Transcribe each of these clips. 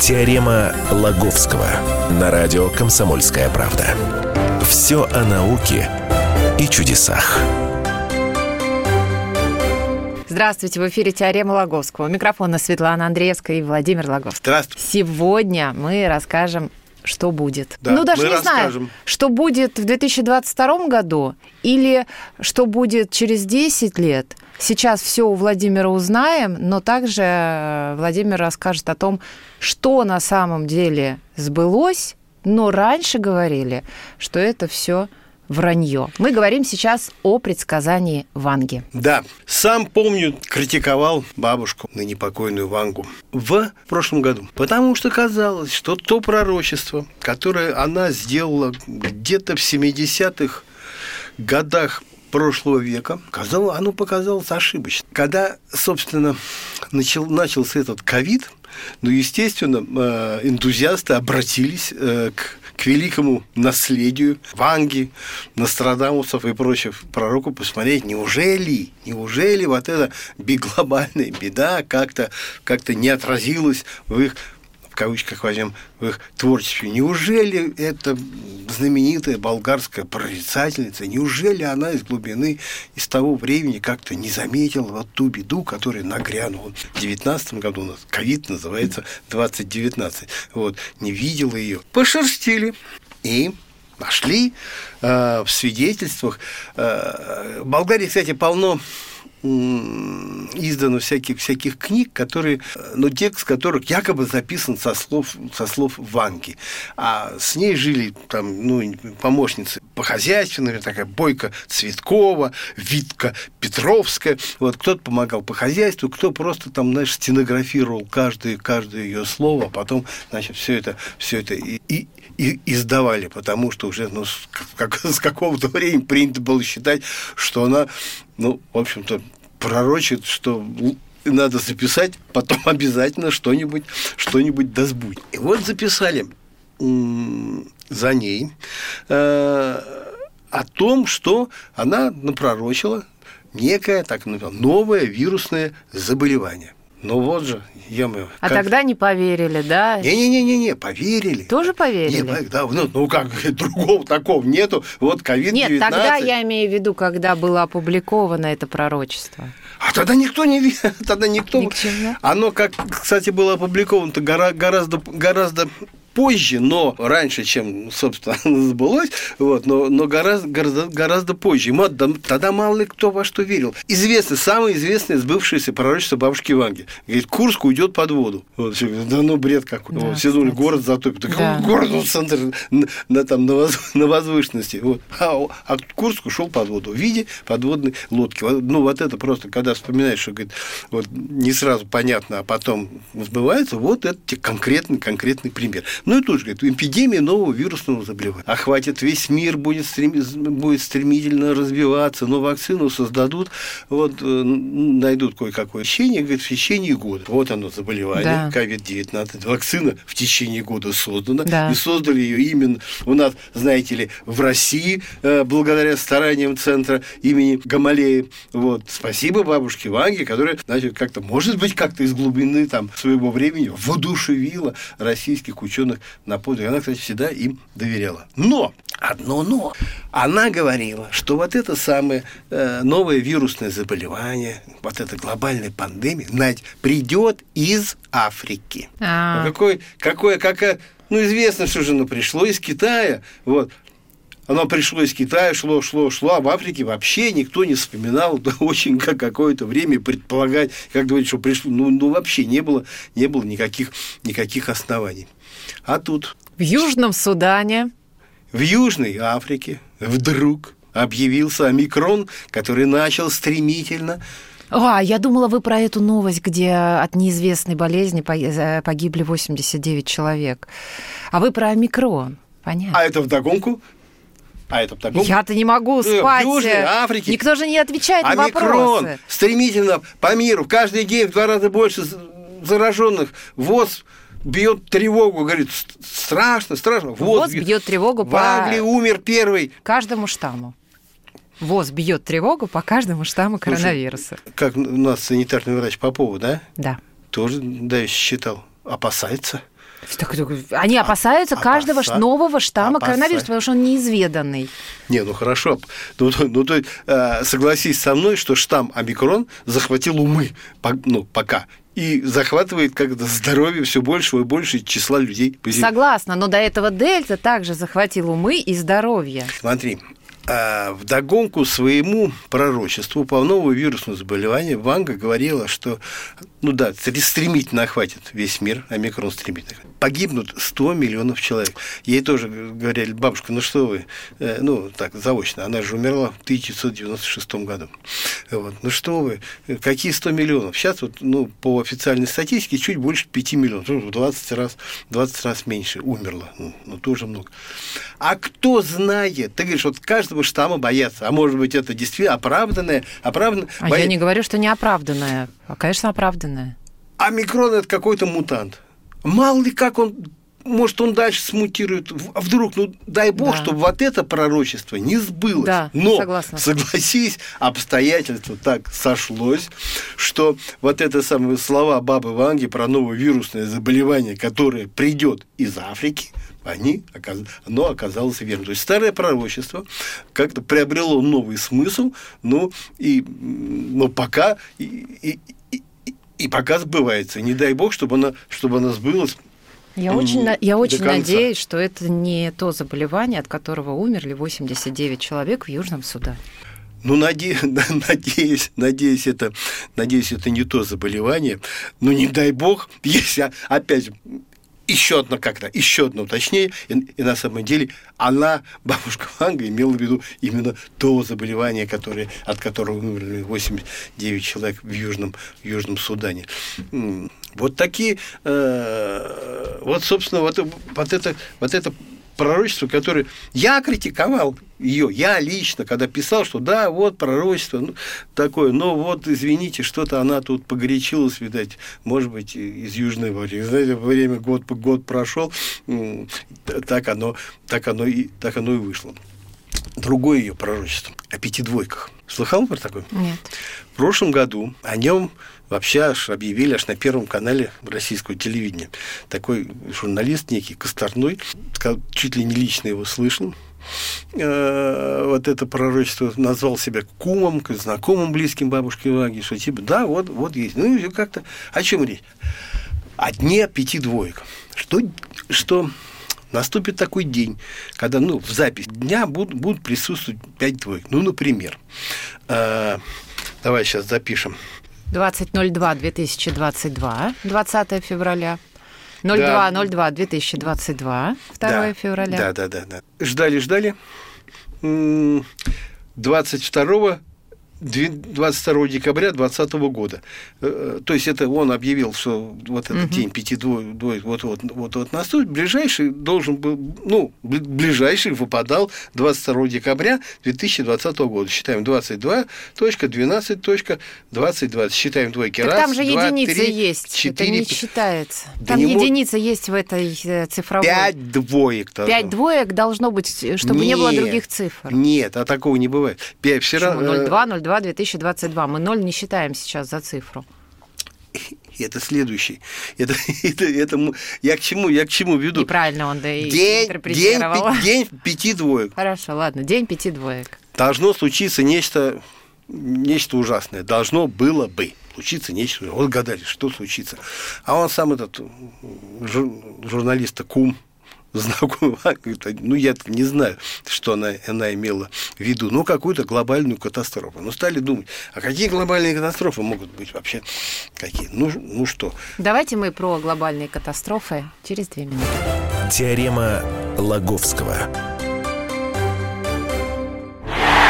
Теорема Лаговского на радио «Комсомольская правда». Все о науке и чудесах. Здравствуйте, в эфире «Теорема Лаговского». У микрофона Светлана Андреевская и Владимир Лаговский. Здравствуйте. Сегодня мы расскажем что будет. Да, ну, даже не расскажем. знаю, что будет в 2022 году или что будет через 10 лет. Сейчас все у Владимира узнаем, но также э, Владимир расскажет о том, что на самом деле сбылось, но раньше говорили, что это все вранье. Мы говорим сейчас о предсказании Ванги. Да, сам помню, критиковал бабушку, ныне покойную Вангу, в прошлом году. Потому что казалось, что то пророчество, которое она сделала где-то в 70-х годах прошлого века, казалось, оно показалось ошибочным. Когда, собственно, начал, начался этот ковид, ну, естественно, э, энтузиасты обратились э, к к великому наследию Ванги, Нострадамусов и прочих пророков посмотреть, неужели, неужели вот эта глобальная беда как-то как не отразилась в их в кавычках возьмем, в их творчестве. Неужели эта знаменитая болгарская прорицательница, неужели она из глубины, из того времени как-то не заметила вот ту беду, которая нагрянула в 19 году у нас, ковид называется 2019, вот, не видела ее. Пошерстили и нашли э, в свидетельствах. Э, в Болгарии, кстати, полно издано всяких, всяких книг, которые, ну, текст которых якобы записан со слов, со слов Ванги. А с ней жили там, ну, помощницы по хозяйству, например, такая Бойко Цветкова, Витка Петровская. Вот кто-то помогал по хозяйству, кто просто там, знаешь, стенографировал каждое, каждое ее слово, а потом, значит, все это, все это и, и, и издавали, потому что уже ну, с, как, с какого-то времени принято было считать, что она ну, в общем-то, пророчит, что надо записать, потом обязательно что-нибудь что-нибудь да сбудет. И вот записали за ней э, о том, что она напророчила некое так новое вирусное заболевание. Ну вот же, ё А как... тогда не поверили, да? Не-не-не-не, поверили. Тоже поверили? Не, да, ну, ну как, другого такого нету. Вот ковид-19. Нет, тогда я имею в виду, когда было опубликовано это пророчество. А тогда никто не видел, тогда никто... Ни к чему. Оно, как, кстати, было опубликовано-то гораздо, гораздо позже, но раньше, чем, собственно, сбылось, вот, но, но гораздо, гораздо, гораздо позже. Ему тогда мало ли кто во что верил. Известно, самое известное сбывшееся пророчество бабушки Ванги. Говорит, Курск уйдет под воду. Вот, да ну бред какой. Да, вот, все думали, город затопит. Да. Город в центр, на, на, там, на, воз, на возвышенности. Вот. А, а Курск ушел под воду в виде подводной лодки. Ну, вот это просто, когда вспоминаешь, что говорит, вот, не сразу понятно, а потом сбывается, вот это конкретный, конкретный пример. Ну и тут же, говорит, эпидемия нового вирусного заболевания. Охватит весь мир, будет, стрем... будет стремительно развиваться, но вакцину создадут, вот э, найдут кое-какое лечение, говорит, в течение года. Вот оно заболевание, да. COVID-19. Вакцина в течение года создана. Да. И создали ее именно у нас, знаете ли, в России, э, благодаря стараниям центра имени Гамалея. Вот. Спасибо бабушке Ванге, которая, значит, как-то, может быть, как-то из глубины там своего времени воодушевила российских ученых на подвиг. Она, кстати, всегда им доверяла. Но, одно но, она говорила, что вот это самое э, новое вирусное заболевание, вот эта глобальная пандемия, Надь, придет из Африки. А. Какое, какое, какое, ну, известно, что же оно пришло из Китая, вот, оно пришло из Китая, шло, шло, шло, а в Африке вообще никто не вспоминал, да, очень как какое-то время предполагать, как говорить, что пришло, ну, ну вообще не было, не было никаких, никаких оснований. А тут... В Южном Судане. В Южной Африке вдруг объявился омикрон, который начал стремительно А, я думала, вы про эту новость, где от неизвестной болезни э, погибли 89 человек. А вы про омикрон. Понятно. А это вдогонку? А это вдогонку? Я-то не могу э, спать. В Южной Африке. Никто же не отвечает Омикрон на вопросы. стремительно по миру. Каждый день в два раза больше зараженных. ВОЗ бьет тревогу, говорит, страшно, страшно. ВОЗ, ВОЗ бьет тревогу в Англии умер первый. Каждому штамму. ВОЗ бьет тревогу по каждому штамму коронавируса. Слушай, как у нас санитарный врач Попова, да? Да. Тоже, да, считал, опасается. Они опасаются Опаса... каждого нового штамма Опаса... коронавируса, потому что он неизведанный. Не, ну хорошо. Ну, ну то э, согласись со мной, что штамм омикрон захватил умы, ну, пока и захватывает как-то здоровье все большего и большего числа людей. Согласна, но до этого дельта также захватил умы и здоровье. Смотри, а в догонку своему пророчеству по новому вирусному заболеванию Ванга говорила, что, ну да, стремительно охватит весь мир, омикрон стремительно. Погибнут 100 миллионов человек. Ей тоже говорили, бабушка, ну что вы, э, ну так, заочно, она же умерла в 1996 году. Вот. Ну что вы, какие 100 миллионов? Сейчас вот, ну, по официальной статистике чуть больше 5 миллионов, ну, в 20 раз, 20 раз меньше умерло, ну, ну тоже много. А кто знает, ты говоришь, вот каждого этого штамма боятся. А может быть, это действительно оправданное, оправданное. А боя... я не говорю, что не оправданное, а, конечно, оправданное. А микрон это какой-то мутант. Мало ли как он может, он дальше смутирует. А вдруг, ну, дай бог, да. чтобы вот это пророчество не сбылось. Да, Но, согласна. согласись, обстоятельства так сошлось, что вот это самые слова бабы Ванги про новое вирусное заболевание, которое придет из Африки, они, оно оказалось верным. То есть старое пророчество как-то приобрело новый смысл, но, и, но пока и, и, и, и пока сбывается. Не дай бог, чтобы она, чтобы она сбылась я очень, я очень надеюсь, что это не то заболевание, от которого умерли 89 человек в Южном Судане. Ну, наде... надеюсь, надеюсь, это, надеюсь, это не то заболевание. Но не дай бог, если, опять еще одно как-то, еще одно уточнение, и, и на самом деле она, бабушка Ванга, имела в виду именно то заболевание, которое, от которого умерли 89 человек в Южном, в Южном Судане. Вот такие, э, вот, собственно, вот, вот, это, вот это пророчество, которое я критиковал ее, я лично, когда писал, что да, вот пророчество ну, такое, но вот, извините, что-то она тут погорячилась, видать, может быть, из Южной Варии. Знаете, время год, год прошел, так оно, так, оно и, так оно и вышло. Другое ее пророчество о пяти двойках. Слыхал про такое? Нет. В прошлом году о нем вообще аж объявили аж на Первом канале российского телевидения. Такой журналист некий Косторной, чуть ли не лично его слышал, э, вот это пророчество назвал себя кумом, знакомым, близким бабушке Ваги, что типа, да, вот, вот есть. Ну, и как-то, о чем речь? О дне пяти двоек. Что, что наступит такой день, когда ну, в запись дня будут, будут присутствовать пять двоек. Ну, например, э, давай сейчас запишем. 20.02.2022, 20 февраля. 02.02.2022, 2 да, февраля. Да, да, да, да. Ждали, ждали. 22 22 декабря 2020 года. Э, то есть это он объявил, что вот этот угу. день пяти двое, вот, вот, вот, вот наступит. Ближайший должен был, ну, ближайший выпадал 22 декабря 2020 года. Считаем 22.12.2020. Считаем двойки. Так Раз, там же два, единица три, есть. Четыре, это не считается. Да там не единица есть в этой э, цифровой. Пять двоек. Должно. Пять двоек должно быть, чтобы нет, не было других цифр. Нет, а такого не бывает. Все равно... 02, 02, 2022. Мы ноль не считаем сейчас за цифру. Это следующий. Это, это, это, я к чему, я к чему веду? Неправильно он да и день, интерпретировал. День, день пяти двоек. Хорошо, ладно, день пяти двоек. Должно случиться нечто, нечто ужасное. Должно было бы случиться нечто. Вот гадали, что случится. А он сам этот жур, журналист Кум, знакомый, ну, я не знаю, что она, она имела в виду, но какую-то глобальную катастрофу. Ну, стали думать, а какие глобальные катастрофы могут быть вообще? Какие? Ну, ну что? Давайте мы про глобальные катастрофы через две минуты. Теорема Лаговского.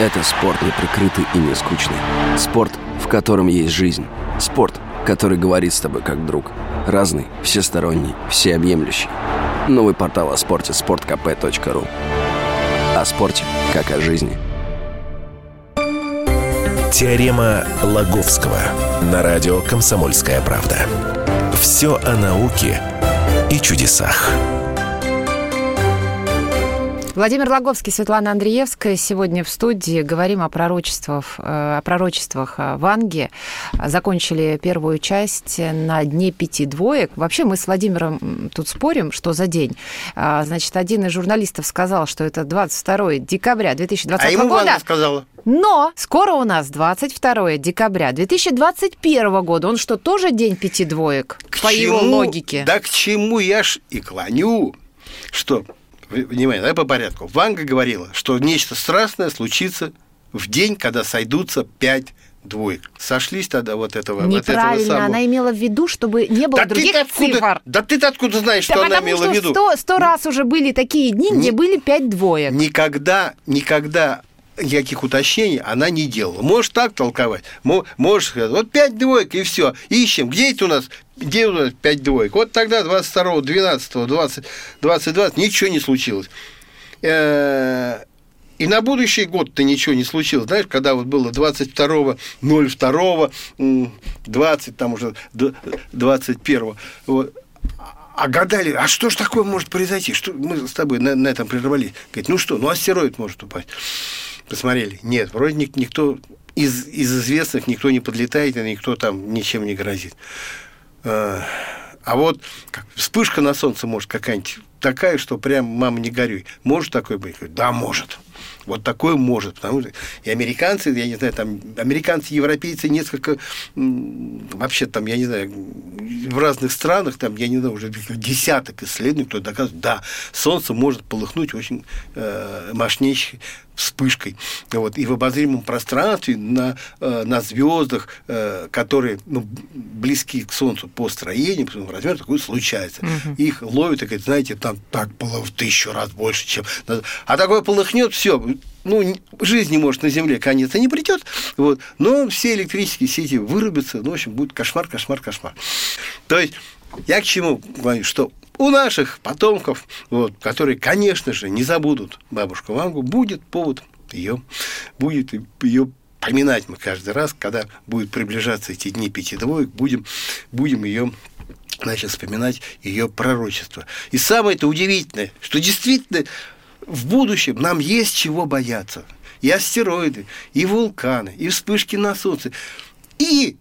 Это спорт не прикрытый и не скучный. Спорт – в котором есть жизнь. Спорт, который говорит с тобой как друг. Разный, всесторонний, всеобъемлющий. Новый портал о спорте – sportkp.ru О спорте, как о жизни. Теорема Лаговского на радио «Комсомольская правда». Все о науке и чудесах. Владимир Логовский, Светлана Андреевская. Сегодня в студии говорим о пророчествах, э, о пророчествах э, Ванги. Закончили первую часть на дне пяти двоек. Вообще мы с Владимиром тут спорим, что за день. А, значит, один из журналистов сказал, что это 22 декабря 2020 а ему года. Ванга сказала. Но скоро у нас 22 декабря 2021 года. Он что, тоже день пяти двоек? К по чему? его логике. Да к чему я ж и клоню, что внимание, давай по порядку. Ванга говорила, что нечто страстное случится в день, когда сойдутся пять двоек. Сошлись тогда вот этого, вот этого Неправильно, самого. она имела в виду, чтобы не было да других ты откуда, цифр. Да ты откуда знаешь, Да что она имела что в виду? сто, сто раз уже были такие дни, где Не- были пять двоек. Никогда, никогда никаких уточнений она не делала. Можешь так толковать, мо- можешь сказать, вот пять двоек и все, ищем, где это у нас, где у нас пять двоек. Вот тогда 22 12 20, 20, 20 ничего не случилось. Э, И на будущий год-то ничего не случилось. Знаешь, когда вот было 22 02 м, 20, там уже д- 21 вот. А гадали, а что ж такое может произойти? Что мы с тобой на, на этом прервались? Говорит, ну что, ну астероид может упасть. Посмотрели. Нет, вроде ник- никто из, из известных никто не подлетает, и никто там ничем не грозит. Э, А вот вспышка на солнце может какая-нибудь такая, что прям мама не горюй. Может такое быть? Да, может. Вот такое может. Потому что и американцы, я не знаю, там американцы, европейцы несколько вообще там, я не знаю, в разных странах, там, я не знаю, уже десяток исследований, кто доказывает, да, солнце может полыхнуть очень э, мощнейшей вспышкой. Вот. И в обозримом пространстве на, э, на звездах, э, которые ну, близки к Солнцу по строению, по своему размеру, такое случается. Их ловят и говорят, знаете, там так было в тысячу раз больше, чем... надо». А такое полыхнет, все, ну, н- жизни, может, на Земле конец и не придет, вот, но все электрические сети вырубятся, ну, в общем, будет кошмар, кошмар, кошмар. То есть, я к чему говорю, что у наших потомков, вот, которые, конечно же, не забудут бабушку Вангу, будет повод ее, будет ее поминать мы каждый раз, когда будет приближаться эти дни пяти двоек, будем, будем ее значит, вспоминать ее пророчество. И самое это удивительное, что действительно в будущем нам есть чего бояться. И астероиды, и вулканы, и вспышки на Солнце, и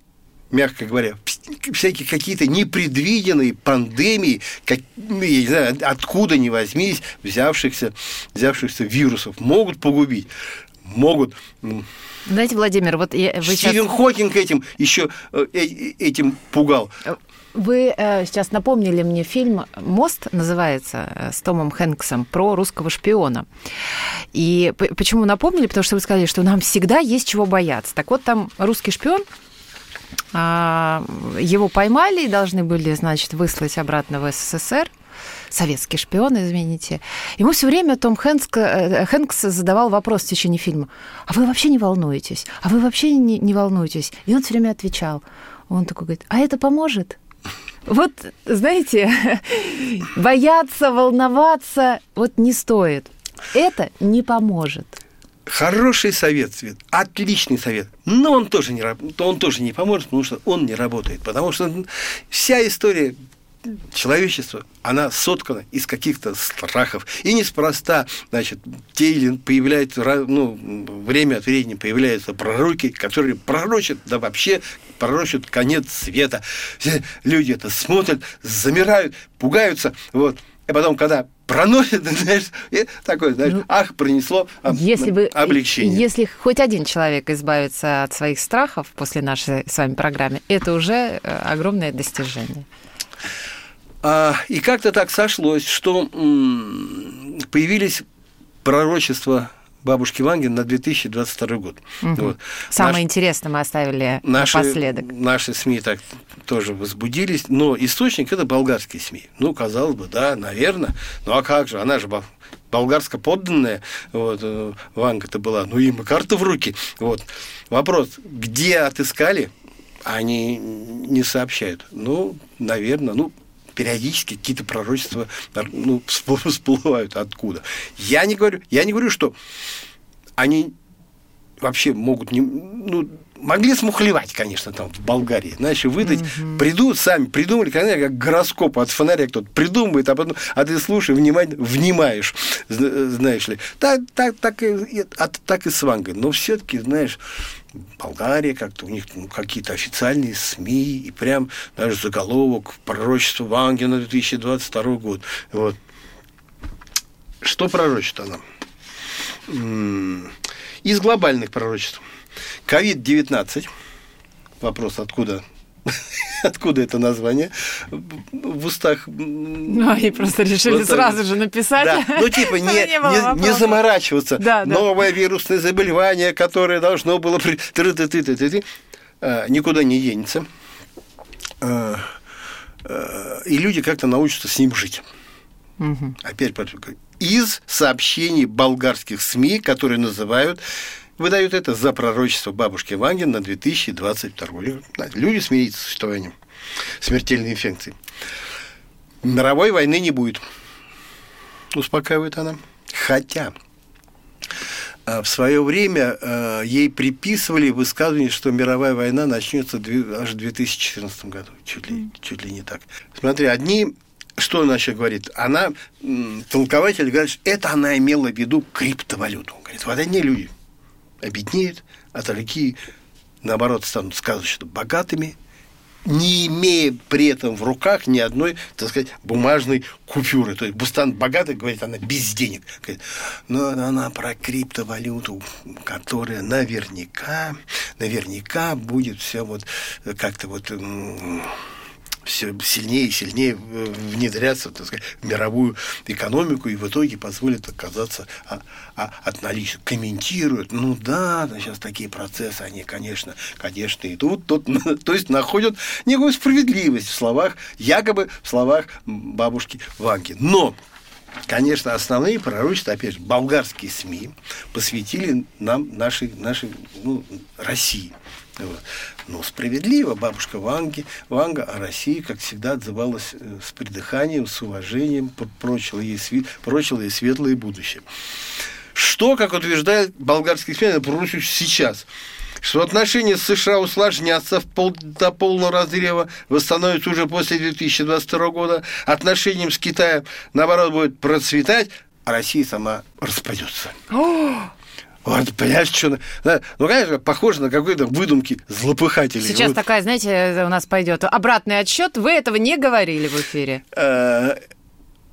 мягко говоря, вс- всякие какие-то непредвиденные пандемии, как, ну, я не знаю, откуда ни возьмись, взявшихся, взявшихся вирусов, могут погубить, могут. Знаете, Владимир, вот я, вы сейчас... Стивен Хокинг этим еще э, э, этим пугал. Вы э, сейчас напомнили мне фильм «Мост» называется, э, с Томом Хэнксом, про русского шпиона. И почему напомнили? Потому что вы сказали, что нам всегда есть чего бояться. Так вот, там русский шпион, а, его поймали и должны были, значит, выслать обратно в СССР. Советский шпион, извините. Ему все время Том Хэнкс, э, Хэнкс задавал вопрос в течение фильма. А вы вообще не волнуетесь? А вы вообще не, не волнуетесь? И он все время отвечал. Он такой говорит, а это поможет? Вот, знаете, бояться, волноваться, вот не стоит. Это не поможет. Хороший совет, Свет, отличный совет. Но он тоже не, он тоже не поможет, потому что он не работает. Потому что вся история человечества, она соткана из каких-то страхов. И неспроста, значит, те или появляются, ну, время от времени появляются пророки, которые пророчат, да вообще пророчат конец света. Все люди это смотрят, замирают, пугаются, вот. И потом, когда проносят, знаешь, и такое, знаешь, Ну, ах, принесло об- Если бы, облегчение. если хоть один человек избавится от своих страхов после нашей с вами программы, это уже э, огромное достижение. А, и как-то так сошлось, что м, появились пророчества бабушки Ванги на 2022 год. Вот. Самое Наш- интересное мы оставили Наши, напоследок. наши СМИ так тоже возбудились, но источник это болгарские СМИ. Ну, казалось бы, да, наверное. Ну а как же, она же болгарско подданная, вот, э, Ванга-то была, ну, им карта в руки. Вот. Вопрос, где отыскали, они не сообщают. Ну, наверное, ну, периодически какие-то пророчества ну, всплывают откуда. Я не говорю, я не говорю, что они вообще могут не, ну, могли смухлевать, конечно, там в Болгарии, знаешь, выдать, угу. придут сами, придумали, конечно, как гороскоп от фонаря кто-то придумывает, а потом, а ты слушай, внимательно, внимаешь, знаешь ли. Так, так, так, и, так и с Вангой. Но все-таки, знаешь, Болгария, как-то у них ну, какие-то официальные СМИ, и прям даже заголовок «Пророчество Ванги на 2022 год». Вот. Что пророчит она? Из глобальных пророчеств. COVID-19. Вопрос, откуда Откуда это название? В устах... Ну, они просто решили вот, сразу же написать. Да. Ну, типа, не, не, не заморачиваться. Да, Новое да. вирусное заболевание, которое должно было... При... Ты, ты, ты, ты, ты, ты. А, никуда не денется. А, а, и люди как-то научатся с ним жить. Угу. Опять из сообщений болгарских СМИ, которые называют выдают это за пророчество бабушки Ванги на 2022 год. Люди смирятся с существованием смертельной инфекции. Мировой войны не будет, успокаивает она. Хотя а, в свое время а, ей приписывали высказывание, что мировая война начнется аж в 2014 году. Чуть ли, чуть ли не так. Смотри, одни что она еще говорит? Она, толкователь говорит, что это она имела в виду криптовалюту. Он говорит, вот одни люди обеднеют, а другие, наоборот, станут сказочно богатыми, не имея при этом в руках ни одной, так сказать, бумажной купюры. То есть Бустан богатый, говорит, она без денег. Говорит, но она про криптовалюту, которая наверняка, наверняка будет все вот как-то вот все сильнее и сильнее внедряться так сказать, в мировую экономику и в итоге позволит отказаться а, а, от наличия. Комментируют, ну да, сейчас такие процессы, они, конечно, конечно, идут. Тут, то есть находят некую справедливость в словах, якобы в словах бабушки Ванги. Но Конечно, основные пророчества, опять же, болгарские СМИ посвятили нам нашей, нашей ну, России. Вот. Но справедливо бабушка Ванги, Ванга о России, как всегда, отзывалась э, с придыханием, с уважением, прочила ей, прочила ей светлое будущее. Что, как утверждает болгарский СМИ, пророчит сейчас – что отношения с США усложнятся пол, до полного разрыва, восстановятся уже после 2022 года, отношениям с Китаем, наоборот, будет процветать, а Россия сама распадется. Вот, понимаешь, что... Ну, конечно, похоже на какой-то выдумки злопыхателей. Сейчас вот. такая, знаете, у нас пойдет обратный отсчет. Вы этого не говорили в эфире.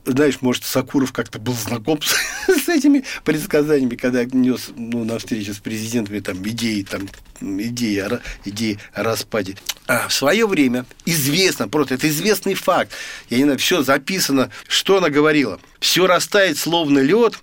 Знаешь, может, Сакуров как-то был знаком с, с этими предсказаниями, когда нес ну, на встрече с президентами там идеи, там, идеи, идеи о распаде. А в свое время известно, просто это известный факт, я не знаю, все записано, что она говорила. Все растает словно лед,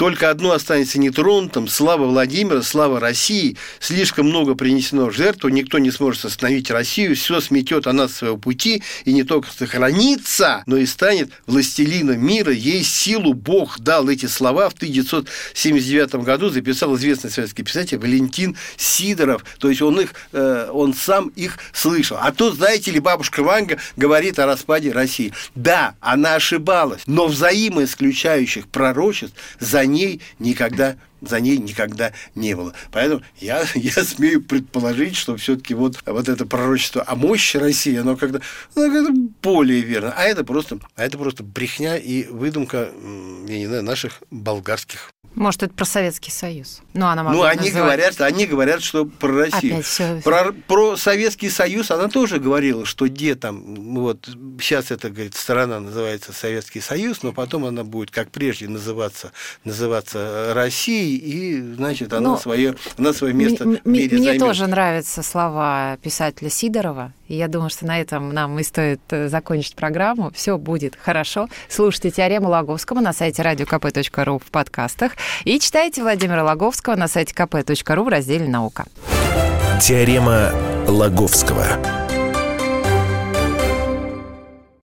только одно останется нетронутым – слава Владимира, слава России. Слишком много принесено в жертву, никто не сможет остановить Россию, все сметет она с своего пути, и не только сохранится, но и станет властелином мира. Ей силу Бог дал эти слова. В 1979 году записал известный советский писатель Валентин Сидоров. То есть он, их, э, он сам их слышал. А тут, знаете ли, бабушка Ванга говорит о распаде России. Да, она ошибалась, но взаимоисключающих пророчеств за ней никогда за ней никогда не было. Поэтому я, я смею предположить, что все-таки вот, вот это пророчество о мощи России, оно как-то ну, более верно. А это просто, а это просто брехня и выдумка, я не знаю, наших болгарских может, это про Советский Союз. Ну, она ну они называть... говорят, они говорят, что про Россию. Опять все... Про, про Советский Союз она тоже говорила, что где там, вот сейчас это, говорит, страна называется Советский Союз, но потом она будет, как прежде, называться, называться Россией, и, значит, она, ну, свое, она свое место в мире Мне займет. тоже нравятся слова писателя Сидорова, и я думаю, что на этом нам и стоит э, закончить программу. Все будет хорошо. Слушайте теорему Лаговского на сайте radiokp.ru в подкастах и читайте Владимира Лаговского на сайте kp.ru в разделе «Наука». Теорема Лаговского.